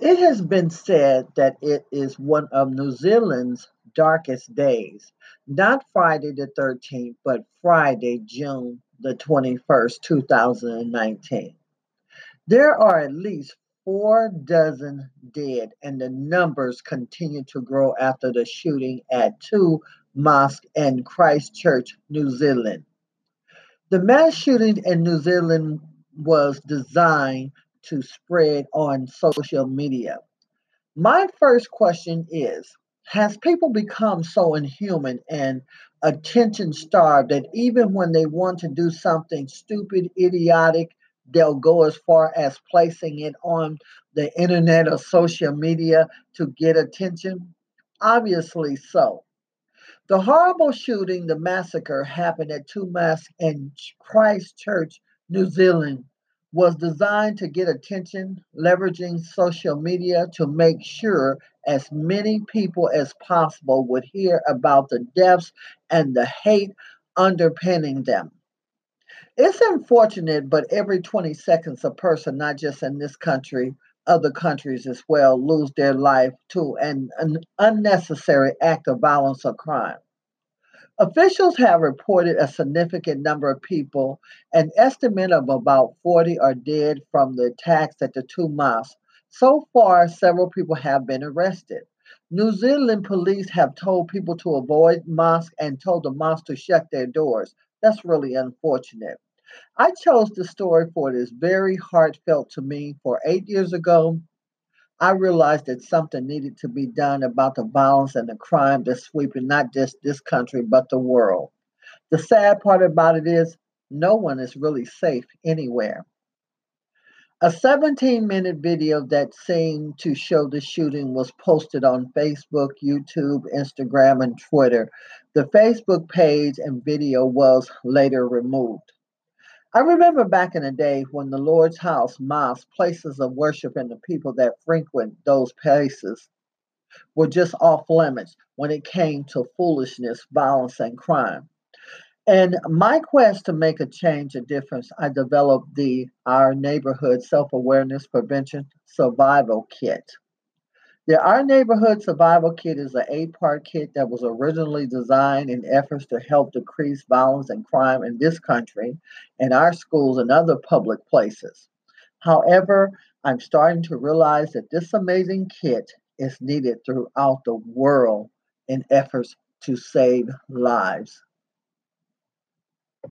It has been said that it is one of New Zealand's darkest days. Not Friday the 13th, but Friday, June the 21st, 2019. There are at least four dozen dead, and the numbers continue to grow after the shooting at two mosques in Christchurch, New Zealand. The mass shooting in New Zealand was designed to spread on social media. My first question is Has people become so inhuman and attention starved that even when they want to do something stupid, idiotic, they'll go as far as placing it on the internet or social media to get attention? Obviously so. The horrible shooting, the massacre, happened at two mosques in Christchurch, New Zealand was designed to get attention, leveraging social media to make sure as many people as possible would hear about the deaths and the hate underpinning them. It's unfortunate, but every 20 seconds, a person, not just in this country, other countries as well, lose their life to an, an unnecessary act of violence or crime. Officials have reported a significant number of people, an estimate of about 40 are dead from the attacks at the two mosques. So far, several people have been arrested. New Zealand police have told people to avoid mosques and told the mosques to shut their doors. That's really unfortunate. I chose the story for it is very heartfelt to me. For eight years ago, I realized that something needed to be done about the violence and the crime that's sweeping not just this country, but the world. The sad part about it is, no one is really safe anywhere. A 17 minute video that seemed to show the shooting was posted on Facebook, YouTube, Instagram, and Twitter. The Facebook page and video was later removed. I remember back in the day when the Lord's house, mosques, places of worship, and the people that frequent those places were just off limits when it came to foolishness, violence, and crime. And my quest to make a change, a difference, I developed the Our Neighborhood Self Awareness Prevention Survival Kit. The Our Neighborhood Survival Kit is an eight part kit that was originally designed in efforts to help decrease violence and crime in this country, in our schools, and other public places. However, I'm starting to realize that this amazing kit is needed throughout the world in efforts to save lives.